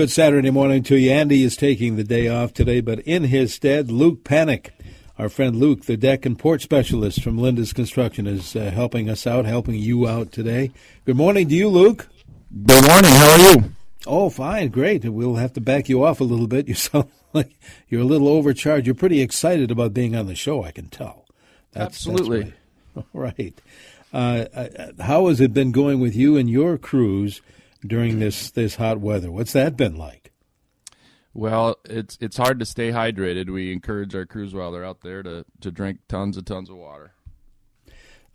Good Saturday morning to you. Andy is taking the day off today, but in his stead, Luke Panek, our friend Luke, the deck and port specialist from Lindus Construction, is uh, helping us out, helping you out today. Good morning to you, Luke. Good morning. How are you? Oh, fine, great. We'll have to back you off a little bit. You sound like you're a little overcharged. You're pretty excited about being on the show, I can tell. That's, Absolutely. That's right. right. Uh, uh, how has it been going with you and your crews during this this hot weather? What's that been like? Well, it's it's hard to stay hydrated. We encourage our crews while they're out there to to drink tons and tons of water.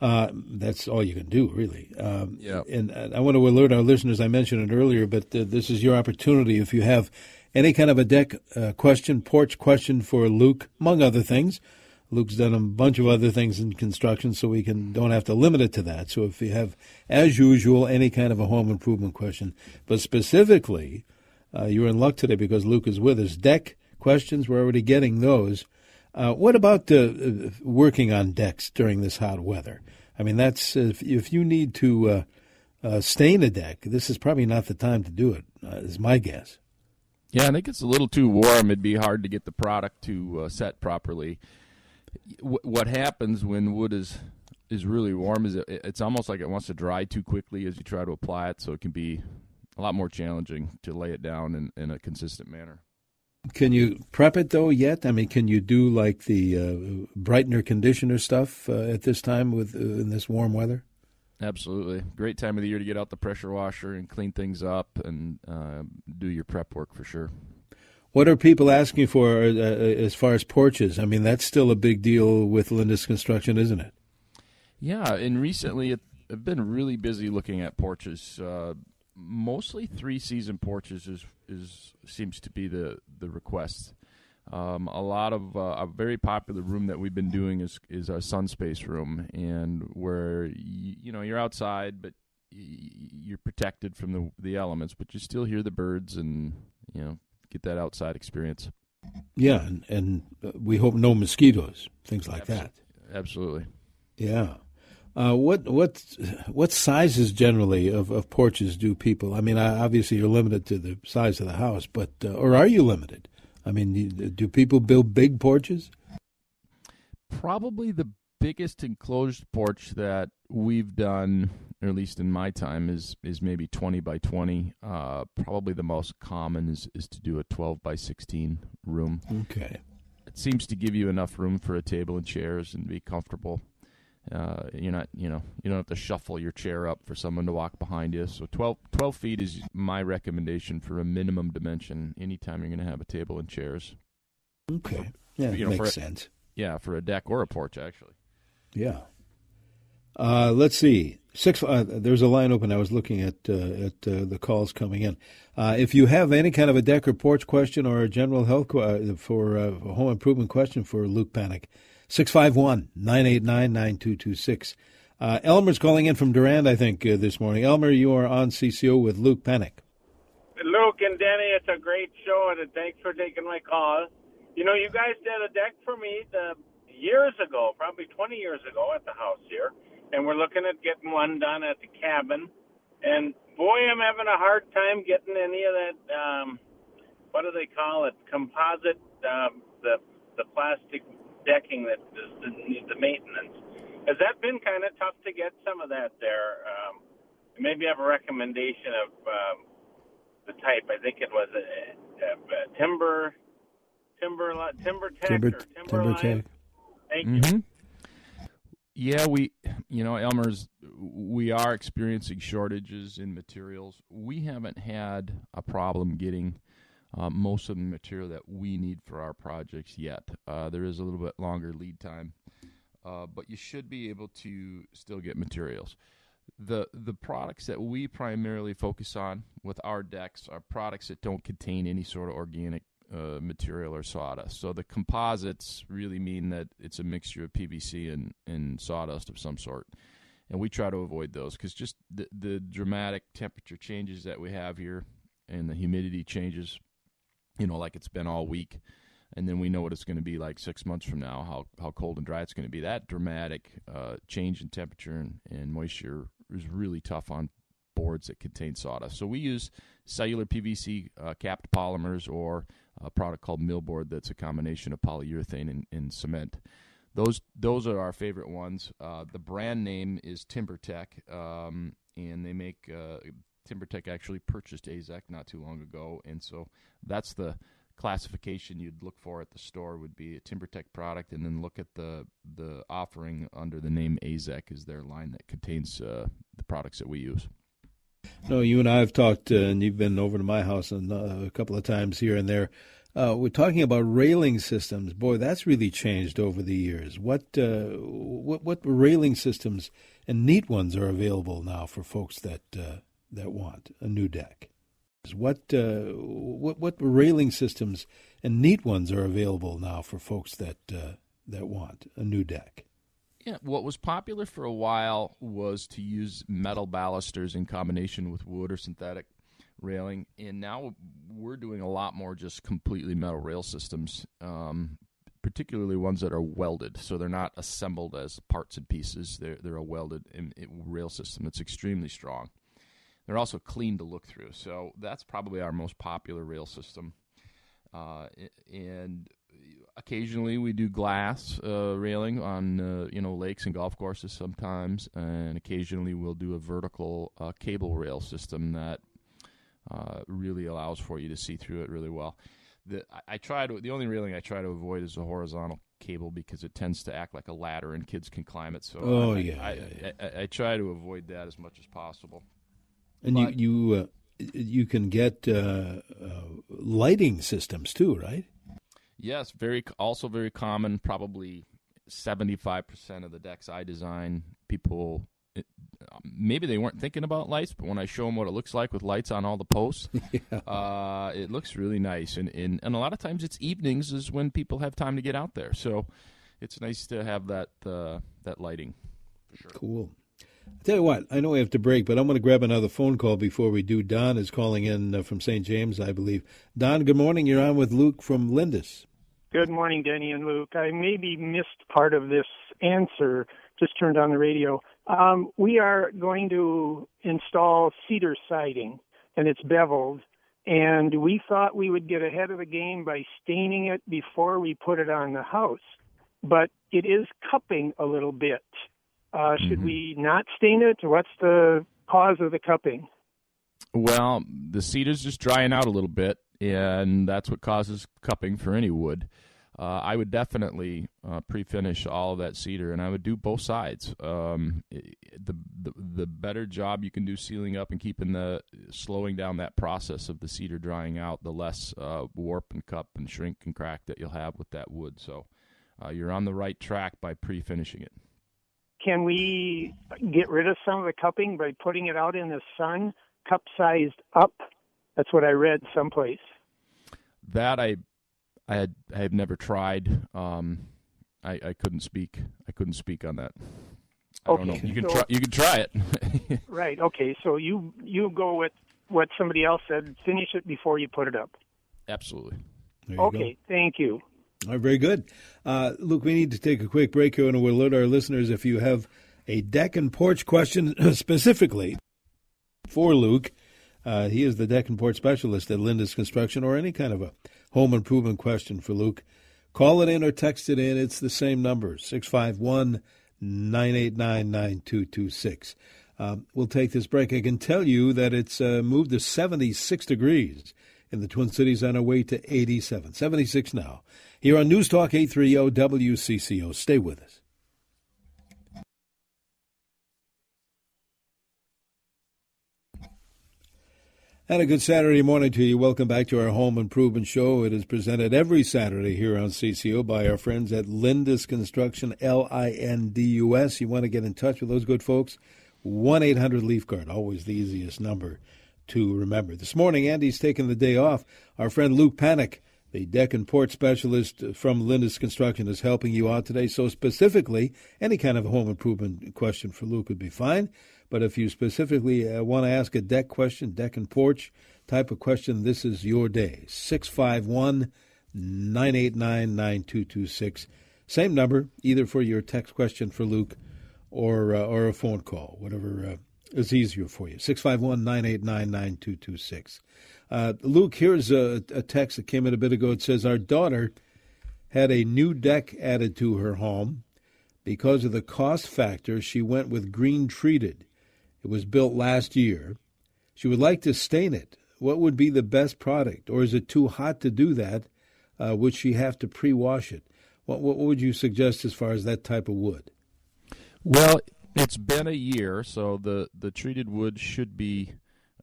Uh, that's all you can do, really. Um, yeah. And I want to alert our listeners. I mentioned it earlier, but uh, this is your opportunity. If you have any kind of a deck uh, question, porch question for Luke, among other things, Luke's done a bunch of other things in construction, so we can don't have to limit it to that. So if you have, as usual, any kind of a home improvement question, but specifically, uh, you're in luck today because Luke is with us. Deck questions, we're already getting those. Uh, what about uh, working on decks during this hot weather? I mean, that's if, if you need to uh, uh, stain a deck, this is probably not the time to do it. Uh, is my guess. Yeah, I think it's a little too warm. It'd be hard to get the product to set properly what happens when wood is is really warm is it, it's almost like it wants to dry too quickly as you try to apply it, so it can be a lot more challenging to lay it down in, in a consistent manner. Can you prep it though yet? I mean, can you do like the uh, brightener conditioner stuff uh, at this time with uh, in this warm weather? Absolutely, great time of the year to get out the pressure washer and clean things up and uh, do your prep work for sure. What are people asking for uh, uh, as far as porches? I mean, that's still a big deal with Lindus Construction, isn't it? Yeah, and recently I've been really busy looking at porches. Uh, mostly three season porches is is seems to be the the request. Um, a lot of uh, a very popular room that we've been doing is is our sun space room, and where y- you know you're outside, but you're protected from the the elements, but you still hear the birds and you know get that outside experience. Yeah, and, and we hope no mosquitoes, things like Absolutely. that. Absolutely. Yeah. Uh, what what what sizes generally of, of porches do people? I mean, obviously you're limited to the size of the house, but uh, or are you limited? I mean, do people build big porches? Probably the biggest enclosed porch that we've done, or at least in my time, is is maybe twenty by twenty. Uh, probably the most common is is to do a twelve by sixteen room. Okay. It seems to give you enough room for a table and chairs and be comfortable. Uh, you're not, you know, you don't have to shuffle your chair up for someone to walk behind you. So 12, 12 feet is my recommendation for a minimum dimension anytime you're going to have a table and chairs. Okay. Yeah, you know, makes sense. Yeah, for a deck or a porch, actually. Yeah. Uh, let's see. Six. Uh, there's a line open. I was looking at uh, at uh, the calls coming in. Uh, if you have any kind of a deck or porch question or a general health uh, for a home improvement question for Luke Panek, 651-989-9226. Elmer's calling in from Durand, I think, this morning. Elmer, you are on CCO with Luke Panek. Luke and Danny, it's a great show, and thanks for taking my call. You know, you guys did a deck for me the years ago, probably 20 years ago at the house here, and we're looking at getting one done at the cabin. And boy, I'm having a hard time getting any of that. Um, what do they call it? Composite, um, the the plastic decking that is the, the maintenance. Has that been kind of tough to get some of that there? Um, maybe have a recommendation of um, the type. I think it was a, a, a timber, timber, TimberTech timber, or timber, TimberTech. Thank mm-hmm. you. Yeah, we, you know, Elmer's, we are experiencing shortages in materials. We haven't had a problem getting uh, most of the material that we need for our projects yet. Uh, there is a little bit longer lead time, uh, but you should be able to still get materials. The the products that we primarily focus on with our decks are products that don't contain any sort of organic uh, material or sawdust. So the composites really mean that it's a mixture of PVC and, and sawdust of some sort. And we try to avoid those because just the, the dramatic temperature changes that we have here and the humidity changes, you know, like it's been all week. And then we know what it's going to be like six months from now, how, how cold and dry it's going to be. That dramatic uh, change in temperature and, and moisture is really tough on boards that contain sawdust. So we use cellular PVC uh, capped polymers or a product called Millboard that's a combination of polyurethane and, and cement. Those those are our favorite ones. Uh, the brand name is TimberTech, um, and they make uh, TimberTech actually purchased AZEK not too long ago, and so that's the classification you'd look for at the store would be a TimberTech product, and then look at the the offering under the name AZEK is their line that contains uh, the products that we use. No, you and I have talked, uh, and you've been over to my house and, uh, a couple of times here and there. Uh, we're talking about railing systems. Boy, that's really changed over the years. What uh, what what railing systems and neat ones are available now for folks that uh, that want a new deck? What uh, what what railing systems and neat ones are available now for folks that that want a new deck? Yeah, what was popular for a while was to use metal balusters in combination with wood or synthetic railing, and now we're doing a lot more just completely metal rail systems, um, particularly ones that are welded, so they're not assembled as parts and pieces. They're they're a welded in, in rail system. It's extremely strong. They're also clean to look through, so that's probably our most popular rail system. Uh, and occasionally we do glass uh, railing on uh, you know lakes and golf courses sometimes, and occasionally we'll do a vertical uh, cable rail system that uh, really allows for you to see through it really well. The, I, I, try to the only railing I try to avoid is a horizontal cable because it tends to act like a ladder and kids can climb it. So oh I, yeah, I, yeah, yeah. I, try to avoid that as much as possible. And but, you you uh, you can get uh, lighting systems too, right? Yes, very also very common. Probably seventy five percent of the decks I design, people it, maybe they weren't thinking about lights, but when I show them what it looks like with lights on all the posts, yeah. uh, it looks really nice. And, and and a lot of times it's evenings is when people have time to get out there, so it's nice to have that uh, that lighting. For sure. Cool. I tell you what, I know we have to break, but I'm going to grab another phone call before we do. Don is calling in uh, from St. James, I believe. Don, good morning. You're on with Luke from Lindus. Good morning, Denny and Luke. I maybe missed part of this answer, just turned on the radio. Um, we are going to install cedar siding, and it's beveled. And we thought we would get ahead of the game by staining it before we put it on the house. But it is cupping a little bit. Uh, should mm-hmm. we not stain it? What's the cause of the cupping? Well, the cedar's just drying out a little bit, and that's what causes cupping for any wood uh, I would definitely uh, pre-finish all of that cedar, and I would do both sides. Um, the, the, the better job you can do sealing up and keeping the slowing down that process of the cedar drying out, the less uh, warp and cup and shrink and crack that you'll have with that wood. So uh, you're on the right track by pre-finishing it. Can we get rid of some of the cupping by putting it out in the sun, cup sized up? That's what I read someplace. That I I had I have never tried. Um, I, I couldn't speak. I couldn't speak on that. I okay. don't know. You can so, try. You can try it. right. Okay. So you you go with what somebody else said. Finish it before you put it up. Absolutely. Okay. Go. Thank you. All right, very good. Uh, Luke, we need to take a quick break here, and we'll alert our listeners if you have a deck and porch question specifically for Luke. Uh, he is the deck and porch specialist at Lindus Construction, or any kind of a home improvement question for Luke, call it in or text it in. It's the same number, 651 989 9226. Um, we'll take this break. I can tell you that it's uh, moved to 76 degrees in the Twin Cities on our way to 87. 76 now. Here on News Talk 830 WCCO. Stay with us. And a good Saturday morning to you. Welcome back to our Home Improvement Show. It is presented every Saturday here on CCO by our friends at Lindus Construction, L I N D U S. You want to get in touch with those good folks? 1 800 Leaf Guard, always the easiest number to remember. This morning, Andy's taking the day off. Our friend Luke Panek, the deck and port specialist from Lindus Construction, is helping you out today. So, specifically, any kind of home improvement question for Luke would be fine. But if you specifically uh, want to ask a deck question, deck and porch type of question, this is your day. 651 989 9226. Same number, either for your text question for Luke or uh, or a phone call, whatever uh, is easier for you. 651 989 9226. Uh, Luke, here's a, a, text that came in a bit ago. It says, Our daughter had a new deck added to her home. Because of the cost factor, she went with green treated. It was built last year. She would like to stain it. What would be the best product? Or is it too hot to do that? Uh, would she have to pre wash it? What, what would you suggest as far as that type of wood? Well, it's been a year, so the, the treated wood should be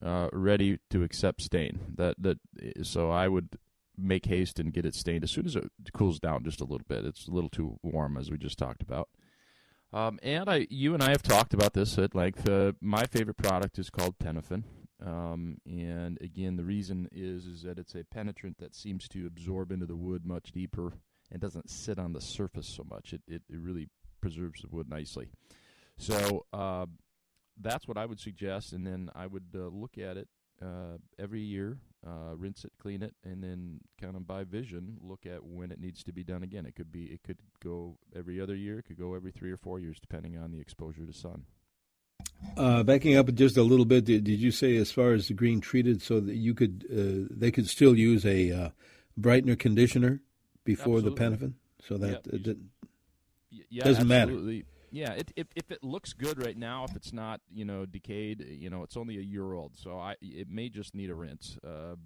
uh, ready to accept stain. That that so I would make haste and get it stained as soon as it cools down just a little bit. It's a little too warm, as we just talked about. Um, and I, you and I have talked about this at length. Uh, my favorite product is called Penofin, um, and again, the reason is is that it's a penetrant that seems to absorb into the wood much deeper and doesn't sit on the surface so much. It it, it really preserves the wood nicely. So uh, that's what I would suggest, and then I would uh, look at it uh, every year, uh, rinse it, clean it, and then kind of by vision look at when it needs to be done again. It could be it could go every other year, it could go every three or four years, depending on the exposure to sun. Uh, backing up just a little bit, did, did, you say as far as the green treated, so that you could uh, they could still use a uh, brightener conditioner before absolutely. the Penofin, so that it, yeah, doesn't absolutely. matter. Yeah, it, if if it looks good right now, if it's not you know decayed, you know it's only a year old, so I it may just need a rinse. Uh,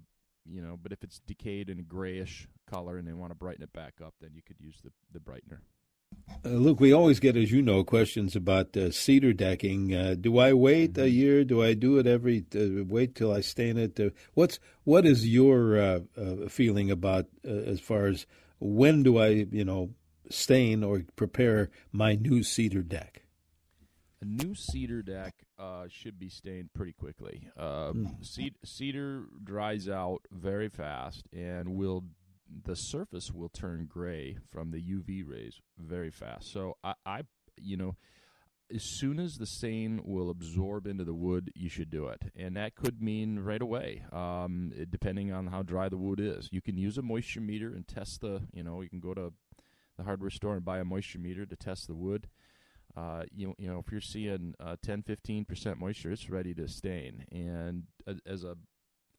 you know, but if it's decayed in a grayish color and they want to brighten it back up, then you could use the the brightener. Uh, Luke, we always get, as you know, questions about uh, cedar decking. Uh, do I wait mm-hmm. a year? Do I do it every? Uh, wait till I stain it? Uh, what's what is your uh, feeling about as far as when do I, you know, stain or prepare my new cedar deck? A new cedar deck uh, should be stained pretty quickly. Uh, mm. cedar dries out very fast and will the surface will turn gray from the UV rays very fast. So I, I you know, as soon as the stain will absorb into the wood, you should do it, and that could mean right away, um, depending on how dry the wood is. You can use a moisture meter and test the. You know, you can go to the hardware store and buy a moisture meter to test the wood. Uh, you you know if you're seeing uh, 10 15 percent moisture, it's ready to stain. And as a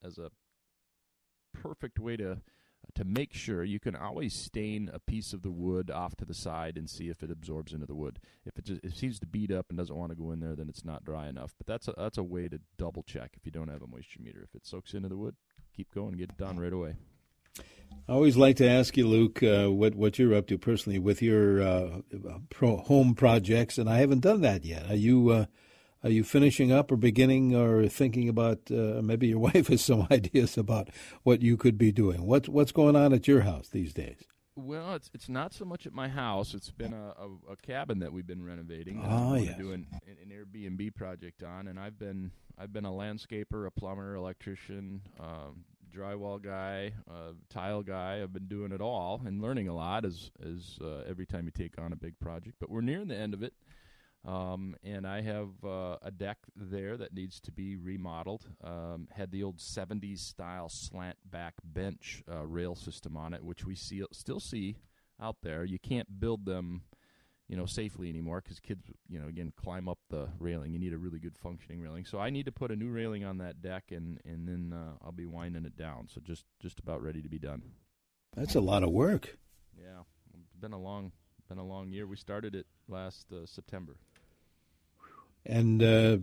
as a perfect way to to make sure you can always stain a piece of the wood off to the side and see if it absorbs into the wood. If it just it seems to beat up and doesn't want to go in there, then it's not dry enough. But that's a that's a way to double check if you don't have a moisture meter. If it soaks into the wood, keep going, get it done right away. I always like to ask you, Luke, uh, what what you're up to personally with your uh, pro home projects, and I haven't done that yet. Are you uh, are you finishing up or beginning or thinking about? Uh, maybe your wife has some ideas about what you could be doing. What's what's going on at your house these days? Well, it's it's not so much at my house. It's been a, a, a cabin that we've been renovating. Oh, yeah. Doing an, an Airbnb project on, and I've been I've been a landscaper, a plumber, electrician, um, drywall guy, uh, tile guy. I've been doing it all and learning a lot as as uh, every time you take on a big project. But we're nearing the end of it, um, and I have uh, a deck there that needs to be remodeled. Um, had the old '70s style slant back bench uh, rail system on it, which we see still see out there. You can't build them you know, safely anymore because kids, you know, again, climb up the railing. You need a really good functioning railing. So I need to put a new railing on that deck, and and then uh, I'll be winding it down. So just just about ready to be done. That's a lot of work. Yeah, it's been a long been a long year. We started it last uh, September. And uh,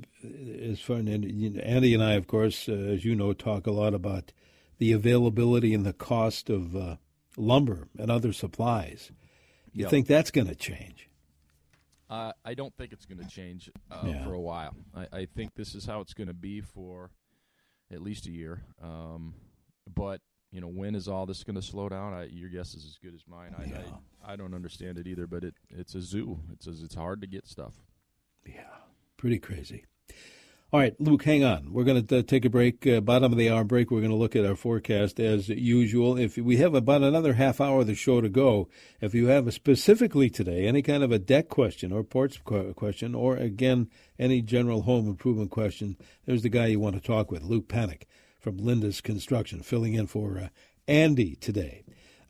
as far and Andy and I, of course, uh, as you know, talk a lot about the availability and the cost of uh, lumber and other supplies. You yep. think that's going to change? Uh, I don't think it's going to change uh, yeah. for a while. I, I, think this is how it's going to be for at least a year. Um, but you know, when is all this going to slow down? I, your guess is as good as mine. I, yeah. I, I, don't understand it either. But it it's a zoo. It's it's hard to get stuff. Yeah, pretty crazy. All right, Luke, hang on. We're going to uh, take a break, uh, bottom of the hour break. We're going to look at our forecast as usual. If we have about another half hour of the show to go, if you have a specifically today any kind of a deck question or ports question, or again any general home improvement question, there's the guy you want to talk with, Luke Panek from Lindus Construction, filling in for uh, Andy today.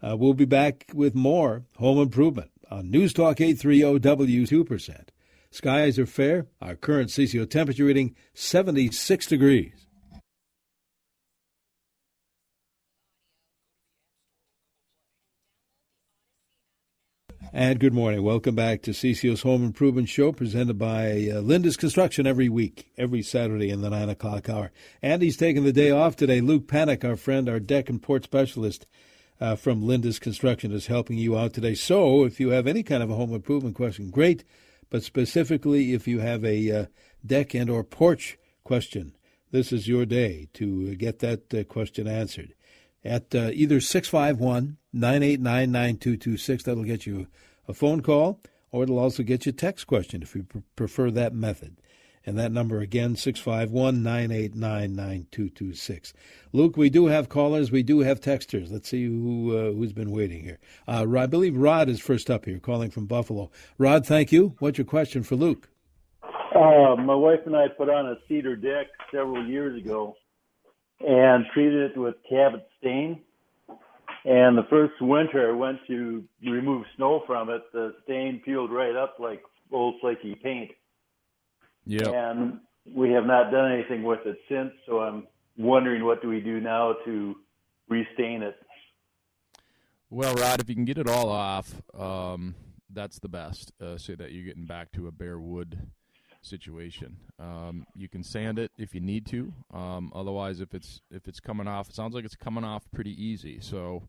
Uh, we'll be back with more home improvement on News Talk 830 W2%. Skies are fair. Our current CCO temperature reading 76 degrees. And good morning. Welcome back to CCO's Home Improvement Show, presented by uh, Lindus Construction every week, every Saturday in the 9 o'clock hour. Andy's taking the day off today. Luke Panek, our friend, our deck and port specialist uh, from Lindus Construction, is helping you out today. So if you have any kind of a home improvement question, great. But specifically, if you have a uh, deck and or porch question, this is your day to get that uh, question answered at uh, either 651 989 9226. That'll get you a phone call, or it'll also get you a text question if you pr- prefer that method. And that number again, 651 989 9226. Luke, we do have callers, we do have texters. Let's see who, uh, who's been waiting here. Uh, I believe Rod is first up here, calling from Buffalo. Rod, thank you. What's your question for Luke? Uh, my wife and I put on a cedar deck several years ago and treated it with Cabot stain. And the first winter I went to remove snow from it, the stain peeled right up like old flaky paint. Yeah. And we have not done anything with it since, so I'm wondering what do we do now to restain it. Well, Rod, if you can get it all off, um, that's the best. Uh, so that you're getting back to a bare wood situation. Um, you can sand it if you need to. Um, otherwise, if it's if it's coming off, it sounds like it's coming off pretty easy. So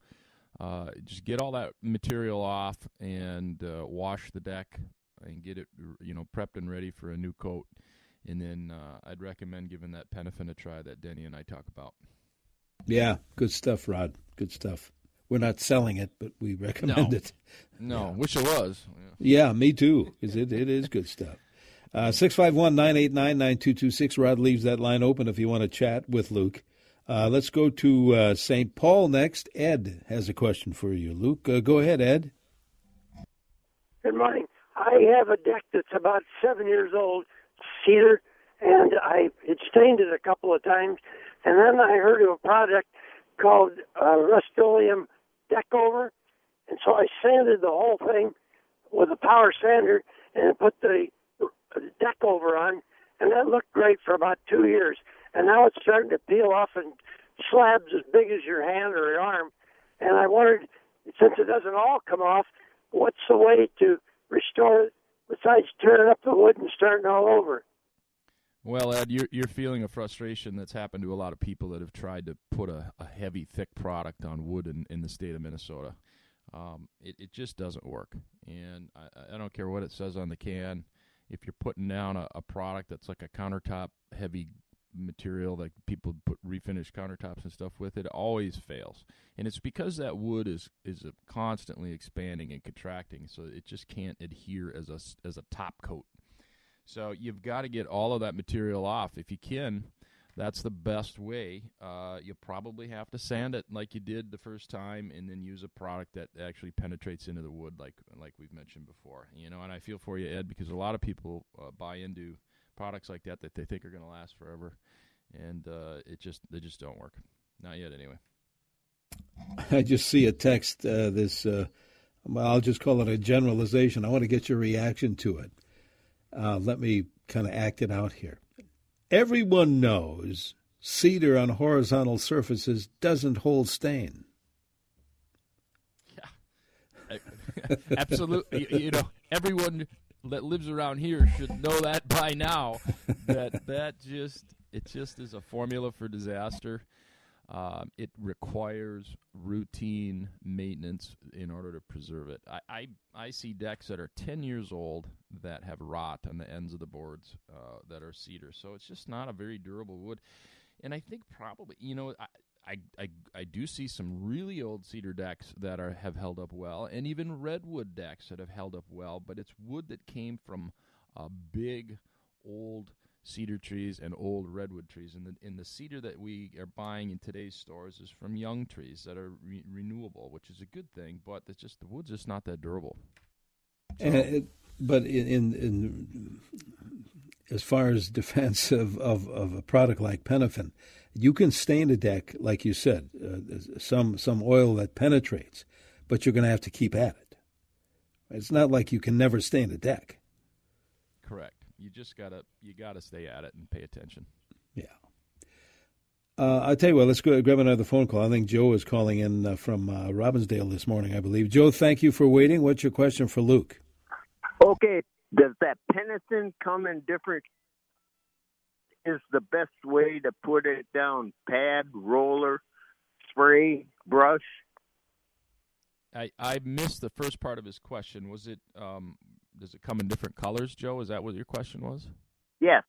uh, just get all that material off and uh, wash the deck and get it you know prepped and ready for a new coat. And then uh, I'd recommend giving that Penofin a try that Denny and I talk about. Yeah, good stuff, Rod. Good stuff. We're not selling it, but we recommend no. it. No, yeah. wish it was. Yeah, yeah me too, because it, it is good stuff. Uh, 651 989 9226. Rod leaves that line open if you want to chat with Luke. Uh, let's go to uh, St. Paul next. Ed has a question for you. Luke, uh, go ahead, Ed. Good morning. I have a deck that's about seven years old, cedar, and I had stained it a couple of times. And then I heard of a product called uh, Rust-Oleum Deck Over. And so I sanded the whole thing with a power sander and put the deck over on, and that looked great for about two years. And now it's starting to peel off in slabs as big as your hand or your arm. And I wondered, since it doesn't all come off, what's the way to restore it besides tearing up the wood and starting all over? Well, Ed, you're you're feeling a frustration that's happened to a lot of people that have tried to put a, a heavy, thick product on wood in, in the state of Minnesota. Um, it, it just doesn't work, and I, I don't care what it says on the can if you're putting down a, a product that's like a countertop heavy material that people put refinished countertops and stuff with, it always fails. And it's because that wood is is constantly expanding and contracting, so it just can't adhere as a as a top coat. So you've got to get all of that material off. If you can, that's the best way. Uh, you probably have to sand it like you did the first time, and then use a product that actually penetrates into the wood, like like we've mentioned before. You know, and I feel for you, Ed, because a lot of people uh, buy into products like that that they think are going to last forever, and uh, it just they just don't work. Not yet, anyway. I just see a text. Uh, this, uh, well, I'll just call it a generalization. I want to get your reaction to it. Uh, let me kind of act it out here. Everyone knows cedar on horizontal surfaces doesn't hold stain. Yeah, absolutely. you know, everyone that lives around here should know that by now. That that just it just is a formula for disaster. Um, it requires routine maintenance in order to preserve it. I, I, I see decks that are 10 years old that have rot on the ends of the boards uh, that are cedar. So it's just not a very durable wood. And I think probably, you know, I, I, I, I do see some really old cedar decks that are have held up well, and even redwood decks that have held up well. But it's wood that came from a big, old cedar trees and old redwood trees. And the, and the cedar that we are buying in today's stores is from young trees that are re- renewable, which is a good thing. But it's just the wood's just not that durable. So. It, but in, in, in as far as defense of, of, of, a product like Penofin, you can stain a deck, like you said, uh, some some oil that penetrates, but you're going to have to keep at it. It's not like you can never stain a deck. Correct. You just gotta you gotta stay at it and pay attention. Yeah. Uh, I'll tell you what, let's go grab another phone call. I think Joe is calling in uh, from uh, Robbinsdale this morning, I believe. Joe, thank you for waiting. What's your question for Luke? Okay, does that penitent come in different? Is the best way to put it down pad, roller, spray, brush? I, I missed the first part of his question. Was it um, does it come in different colors, Joe? Is that what your question was? Yes.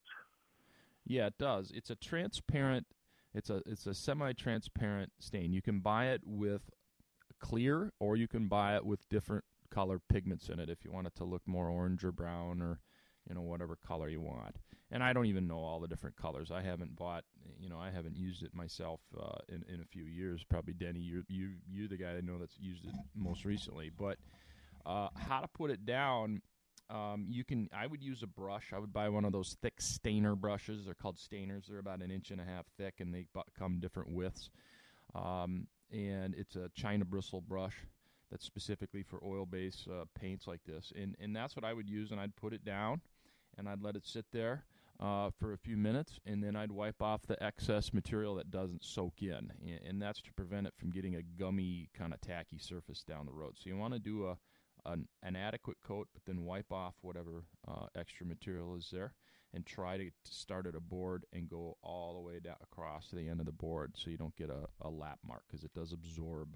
Yeah, it does. It's a transparent. It's a it's a semi-transparent stain. You can buy it with clear, or you can buy it with different color pigments in it if you want it to look more orange or brown or you know whatever color you want. And I don't even know all the different colors. I haven't bought, you know, I haven't used it myself uh, in in a few years. Probably Denny, you you you're the guy I know that's used it most recently. But uh, how to put it down? Um, you can. I would use a brush. I would buy one of those thick stainer brushes. They're called stainers. They're about an inch and a half thick, and they come different widths. Um, and it's a China bristle brush that's specifically for oil-based uh, paints like this. And and that's what I would use. And I'd put it down, and I'd let it sit there uh, for a few minutes, and then I'd wipe off the excess material that doesn't soak in, and, and that's to prevent it from getting a gummy kind of tacky surface down the road. So you want to do a an, an, adequate coat, but then wipe off whatever uh, extra material is there, and try to, start at a board and go all the way down across to the end of the board, so you don't get a, a lap mark because it does absorb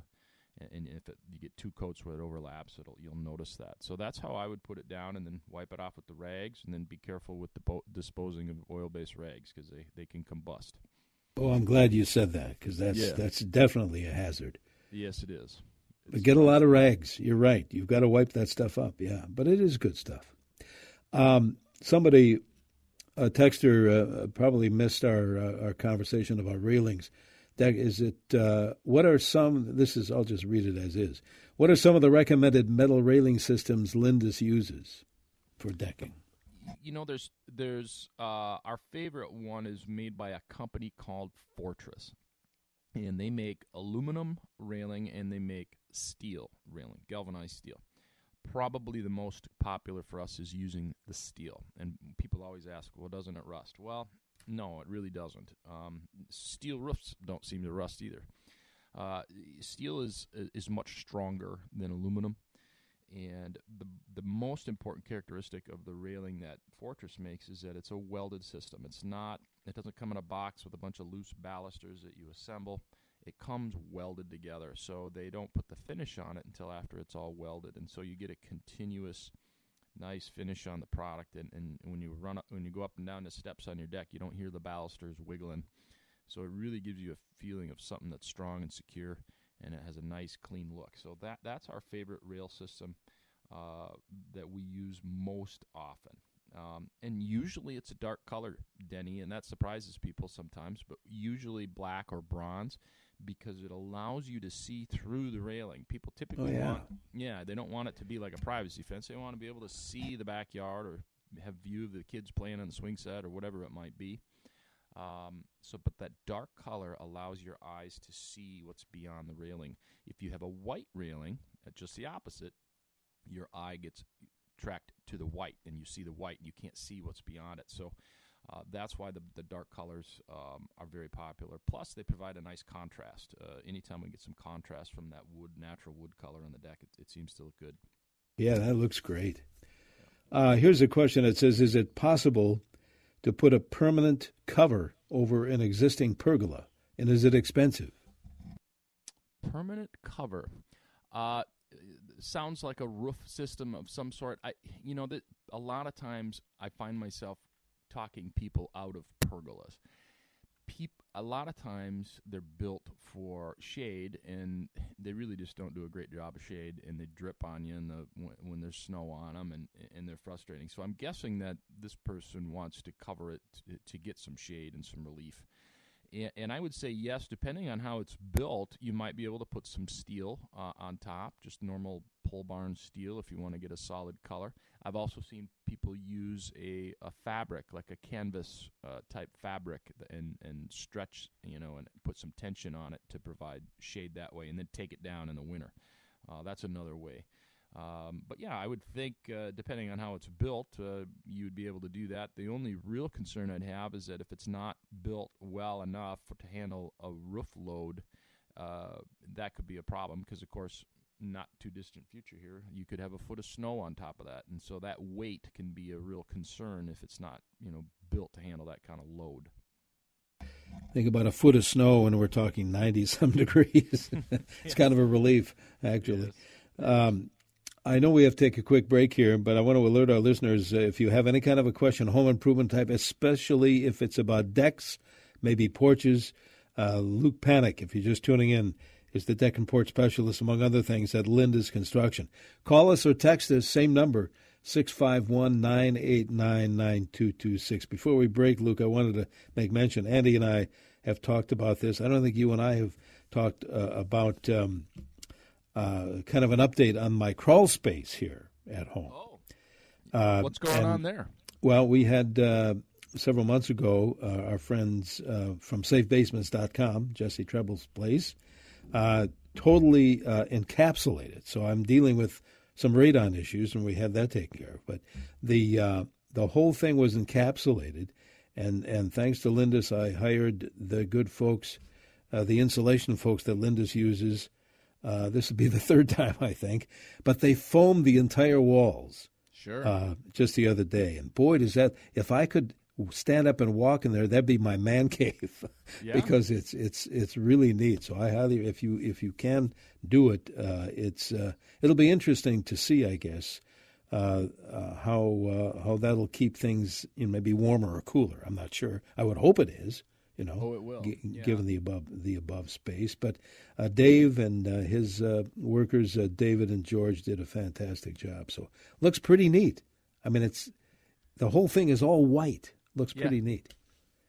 and if it, you get two coats where it overlaps, it'll you'll notice that. So that's how I would put it down, and then wipe it off with the rags, and then be careful with the bo- disposing of oil-based rags because they, they can combust. Oh, I'm glad you said that because that's yeah. that's definitely a hazard. Yes, it is. It's but get a lot of rags. You're right. You've got to wipe that stuff up. Yeah, but it is good stuff. Um, somebody, a texter, uh, probably missed our uh, our conversation about railings that is it. Uh, what are some? This is. I'll just read it as is. What are some of the recommended metal railing systems Lindus uses for decking? You know, there's there's uh, our favorite one is made by a company called Fortress, and they make aluminum railing and they make steel railing, galvanized steel. Probably the most popular for us is using the steel, and people always ask, "Well, doesn't it rust?" Well, no, it really doesn't. Um, steel roofs don't seem to rust either. Uh, steel is is much stronger than aluminum, and the the most important characteristic of the railing that Fortress makes is that it's a welded system. It's not. It doesn't come in a box with a bunch of loose balusters that you assemble. It comes welded together, so they don't put the finish on it until after it's all welded, and so you get a continuous nice finish on the product. And, and when you run up, when you go up and down the steps on your deck, you don't hear the balusters wiggling. So it really gives you a feeling of something that's strong and secure, and it has a nice, clean look. So that that's our favorite rail system uh, that we use most often. Um, and usually it's a dark color, Denny, and that surprises people sometimes, but usually black or bronze because it allows you to see through the railing. People typically oh, yeah. want, yeah, they don't want it to be like a privacy fence. They want to be able to see the backyard or have view of the kids playing on the swing set or whatever it might be. Um, so, but that dark color allows your eyes to see what's beyond the railing. If you have a white railing, uh, just the opposite, your eye gets tracked to the white, and you see the white, and you can't see what's beyond it. So, uh, that's why the, the dark colors um, are very popular. Plus, they provide a nice contrast. Uh, anytime we get some contrast from that wood, natural wood color on the deck, it, it seems to look good. Yeah, that looks great. Uh, here's a question that says Is it possible to put a permanent cover over an existing pergola? And is it expensive? Permanent cover. Sounds like a roof system of some sort. I, you know, that a lot of times I find myself talking people out of pergolas. Peop- a lot of times they're built for shade, and they really just don't do a great job of shade, and they drip on you in the when, when there's snow on them, and and they're frustrating. So I'm guessing that this person wants to cover it to get some shade and some relief and I would say yes, depending on how it's built, you might be able to put some steel uh, on top, just normal pole barn steel if you want to get a solid color. I've also seen people use a, a fabric, like a canvas uh, type fabric, and, and stretch, you know, and put some tension on it to provide shade that way, and then take it down in the winter. Uh, that's another way. Um, but yeah, I would think uh, depending on how it's built, uh, you would be able to do that. The only real concern I'd have is that if it's not built well enough to handle a roof load, uh, that could be a problem because, of course, not too distant future here, you could have a foot of snow on top of that, and so that weight can be a real concern if it's not, you know, built to handle that kind of load. Think about a foot of snow and we're talking 90 some degrees. it's kind of a relief, actually. Um, I know we have to take a quick break here, but I want to alert our listeners uh, if you have any kind of a question, home improvement type, especially if it's about decks, maybe porches, uh, Luke Panek, if you're just tuning in, is the deck and porch specialist, among other things, at Lindus Construction. Call us or text us, same number, 651 989 9226. Before we break, Luke, I wanted to make mention Andy and I have talked about this. I don't think you and I have talked uh, about um, uh, kind of an update on my crawl space here at home. Oh. Uh, What's going and, on there? Well, we had uh, several months ago uh, our friends uh, from SafeBasements.com, Jesse Treble's place, totally encapsulated. So I'm dealing with some radon issues, and we had that taken care of. But the uh, the whole thing was encapsulated, and and thanks to Lindus, I hired the good folks, uh, the insulation folks that Lindus uses. Uh, this would be the third time, I think, but they foamed the entire walls. Sure. Uh, just the other day, and boy, does that! If I could stand up and walk in there, that'd be my man cave, yeah. because it's it's it's really neat. So I highly, if you if you can do it, uh, it's uh, it'll be interesting to see, I guess, uh, uh how uh, how that'll keep things you know, maybe warmer or cooler. I'm not sure. I would hope it is. You know, oh, it will. G- yeah. given the above the above space. But uh, Dave and uh, his uh, workers, uh, David and George, did a fantastic job. So looks pretty neat. I mean, it's the whole thing is all white. Looks pretty neat.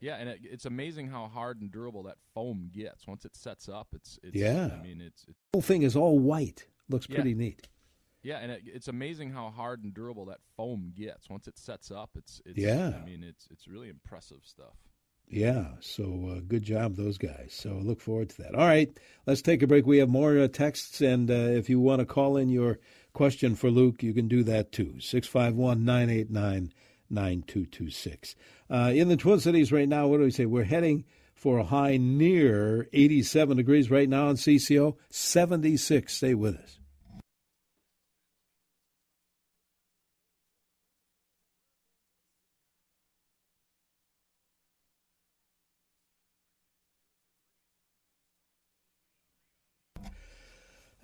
Yeah, and it, it's amazing how hard and durable that foam gets once it sets up. It's, it's yeah. I mean, it's, it's the whole thing is all white. Looks yeah. pretty neat. Yeah, and it, it's amazing how hard and durable that foam gets once it sets up. It's, it's yeah. I mean, it's it's really impressive stuff. Yeah, so uh, good job, those guys. So look forward to that. All right, let's take a break. We have more uh, texts, and uh, if you want to call in your question for Luke, you can do that too. 651 989 9226. Uh, in the Twin Cities right now, what do we say? We're heading for a high near 87 degrees right now in CCO, 76. Stay with us.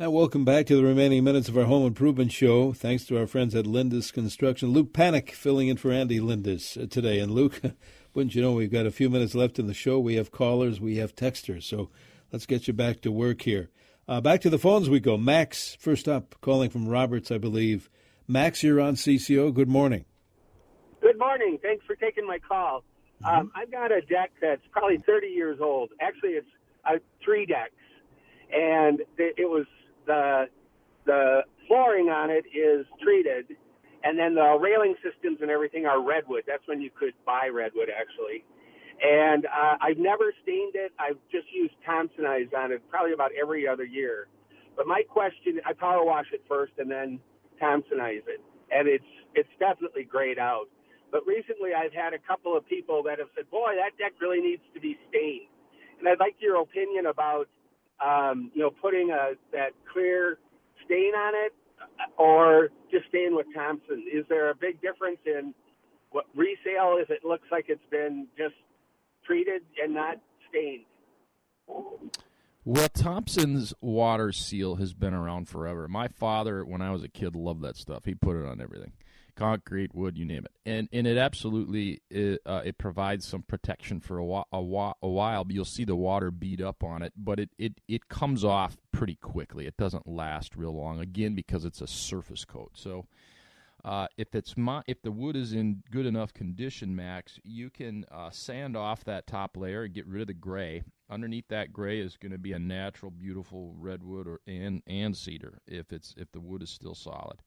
And welcome back to the remaining minutes of our home improvement show. Thanks to our friends at Lindus Construction. Luke Panek filling in for Andy Lindus uh, today. And Luke, wouldn't you know, we've got a few minutes left in the show. We have callers, we have texters. So let's get you back to work here. Uh, back to the phones we go. Max, first up, calling from Roberts, I believe. Max, you're on CCO. Good morning. Good morning. Thanks for taking my call. Mm-hmm. Um, I've got a deck that's probably 30 years old. Actually, it's uh, three decks. And it was the the flooring on it is treated, and then the railing systems and everything are redwood. That's when you could buy redwood actually. And uh, I've never stained it. I've just used Thompsonized on it probably about every other year. But my question, I power wash it first and then Thompsonize it, and it's it's definitely grayed out. But recently, I've had a couple of people that have said, "Boy, that deck really needs to be stained." And I'd like your opinion about um, you know, putting a that clear stain on it, or just staying with Thompson? Is there a big difference in what resale if it looks like it's been just treated and not stained? Well, Thompson's water seal has been around forever. My father, when I was a kid, loved that stuff. He put it on everything concrete, wood, you name it, and and it absolutely it, uh, it provides some protection for a, a, while, a while. You'll see the water beat up on it, but it, it it comes off pretty quickly. It doesn't last real long. Again, because it's a surface coat. So. Uh, if it's my, if the wood is in good enough condition, Max, you can uh, sand off that top layer and get rid of the gray. Underneath that gray is going to be a natural, beautiful redwood or and and cedar if it's if the wood is still solid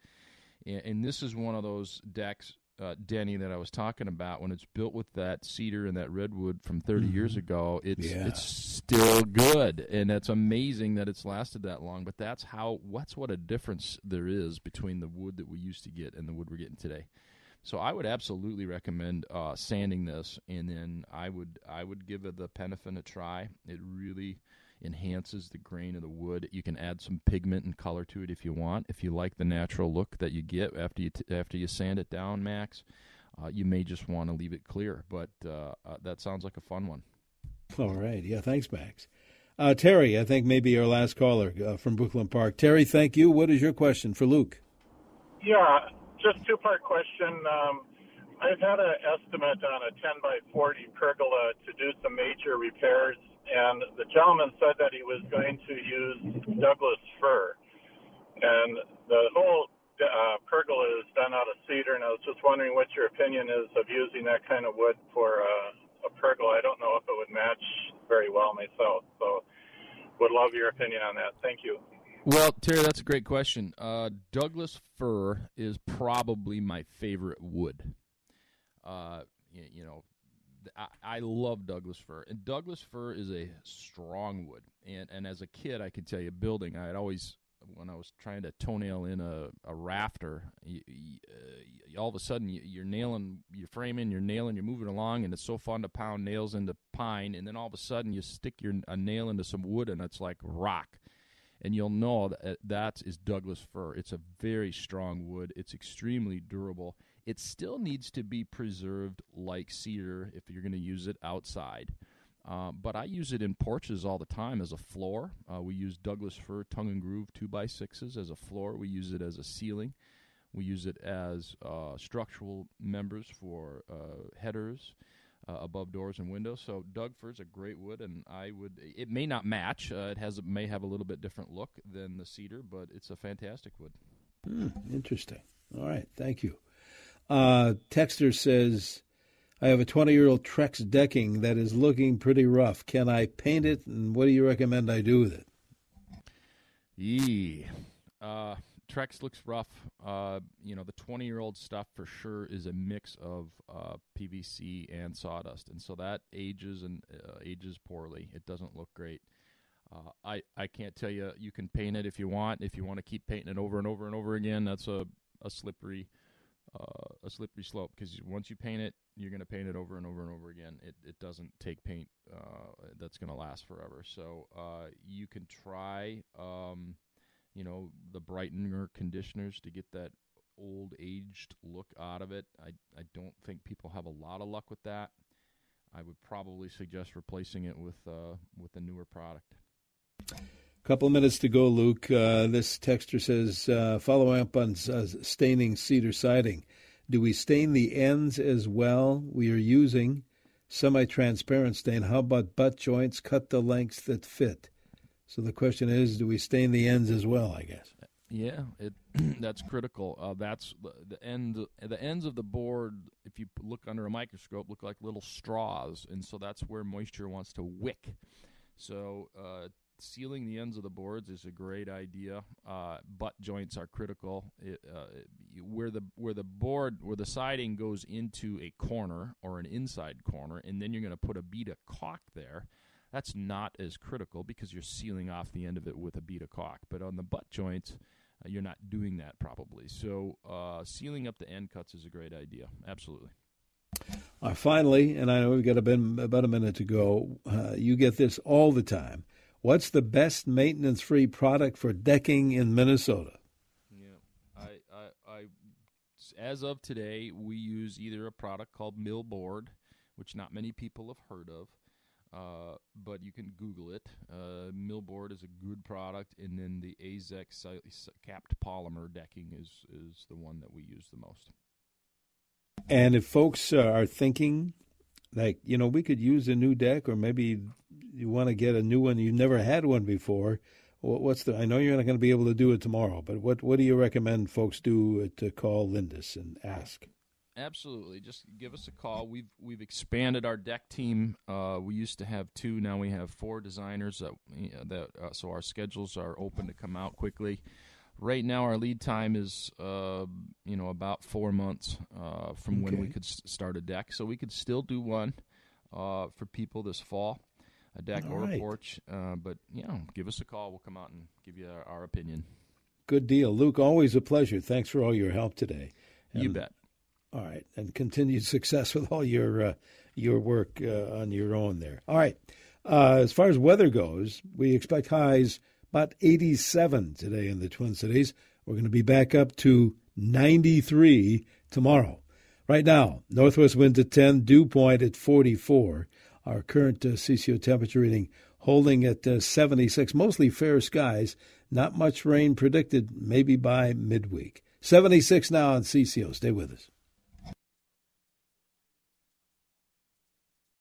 and, and this is one of those decks uh, Denny, that I was talking about, when it's built with that cedar and that redwood from 30 mm-hmm. years ago, it's yeah. it's still good, and it's amazing that it's lasted that long. But that's how what's what a difference there is between the wood that we used to get and the wood we're getting today. So I would absolutely recommend uh, sanding this, and then I would I would give the Penofin a try. It really enhances the grain of the wood. You can add some pigment and color to it if you want. If you like the natural look that you get after you t- after you sand it down, Max, uh, you may just want to leave it clear. But uh, uh, that sounds like a fun one. All right, yeah, thanks, Max. Uh, Terry, I think maybe our last caller uh, from Brooklyn Park. Terry, thank you. What is your question for Luke? Yeah, just two part question. Um, I've had an estimate on a 10 by 40 pergola to do some major repairs, and the gentleman said that he was going to use Douglas fir. And the whole uh, pergola is done out of cedar, and I was just wondering what your opinion is of using that kind of wood for uh, a pergola. I don't know if it would match very well myself, so would love your opinion on that. Thank you. Well, Terry, that's a great question. Uh, Douglas fir is probably my favorite wood. Uh, you, you know, I, I, love Douglas fir, and Douglas fir is a strong wood. And and as a kid, I can tell you, building, I'd always when I was trying to toenail in a, a rafter, you, you, uh, all of a sudden you, are nailing, you're framing, you're nailing, you're moving along, and it's so fun to pound nails into pine, and then all of a sudden you stick your a nail into some wood, and it's like rock and you'll know that that is Douglas fir. It's a very strong wood. It's extremely durable. It still needs to be preserved like cedar if you're going to use it outside. Uh, but I use it in porches all the time as a floor. Uh, we use Douglas fir tongue and groove 2 by 6s as a floor. We use it as a ceiling. We use it as uh, structural members for uh, headers uh, above doors and windows. So Doug fir is a great wood, and I would. It may not match. Uh, it has may have a little bit different look than the cedar, but it's a fantastic wood. Hmm, interesting. All right, thank you. Uh, Texter says, "I have a 20-year-old Trex decking that is looking pretty rough. Can I paint it, and what do you recommend I do with it?" Yee. Uh, Trex looks rough. Uh, you know, the 20 year old stuff for sure is a mix of uh, PVC and sawdust, and so that ages and uh, ages poorly. It doesn't look great. Uh, I I can't tell you. You can paint it if you want. If you want to keep painting it over and over and over again, that's a a slippery uh, a slippery slope because once you paint it, you're going to paint it over and over and over again. It it doesn't take paint uh, that's going to last forever. So uh, you can try. Um, you know, the brightener conditioners to get that old aged look out of it. I I don't think people have a lot of luck with that. I would probably suggest replacing it with uh, with a newer product. Couple of minutes to go, Luke. Uh, this texter says, uh, follow up on uh, staining cedar siding. Do we stain the ends as well? We are using semi-transparent stain. How about butt joints? Cut the lengths that fit. So the question is, do we stain the ends as well? I guess. Yeah, it that's critical. Uh, that's the, the end. The ends of the board, if you look under a microscope, look like little straws, and so that's where moisture wants to wick. So uh, sealing the ends of the boards is a great idea. Uh, butt joints are critical. It, uh, where the where the board where the siding goes into a corner or an inside corner, and then you're going to put a bead of caulk there that's not as critical because you're sealing off the end of it with a bead of caulk. But on the butt joints, uh, you're not doing that probably. So uh, sealing up the end cuts is a great idea. Absolutely. Uh, finally, and I know we've got a about a minute to go. Uh, you get this all the time. What's the best maintenance-free product for decking in Minnesota? Yeah, I, I, I, as of today, we use either a product called Millboard, which not many people have heard of, uh, but you can Google it. Uh, Millboard is a good product, and then the AZEK capped polymer decking is is the one that we use the most. And if folks uh, are thinking, like you know, we could use a new deck, or maybe you want to get a new one, you never had one before. What's the? I know you're not going to be able to do it tomorrow, but what what do you recommend folks do to call Lindus and ask? Absolutely. Just give us a call. We've we've expanded our deck team. Uh, we used to have two. Now we have four designers. That, that uh, so our schedules are open to come out quickly. Right now our lead time is uh, you know about four months uh, from when we could s- start a deck. So we could still do one uh, for people this fall, a deck All or right. a porch. Uh, but you know, give us a call. We'll come out and give you our, our opinion. Good deal. Luke, always a pleasure. Thanks for all your help today. you bet. All right, and continued success with all your uh, your work uh, on your own there. All right, uh, as far as weather goes, we expect highs about 87 today in the Twin Cities. We're going to be back up to 93 tomorrow. Right now, northwest winds at 10, dew point at 44. Our current uh, CCO temperature reading holding at uh, 76. Mostly fair skies. Not much rain predicted, maybe by midweek. 76 now on CCO. Stay with us.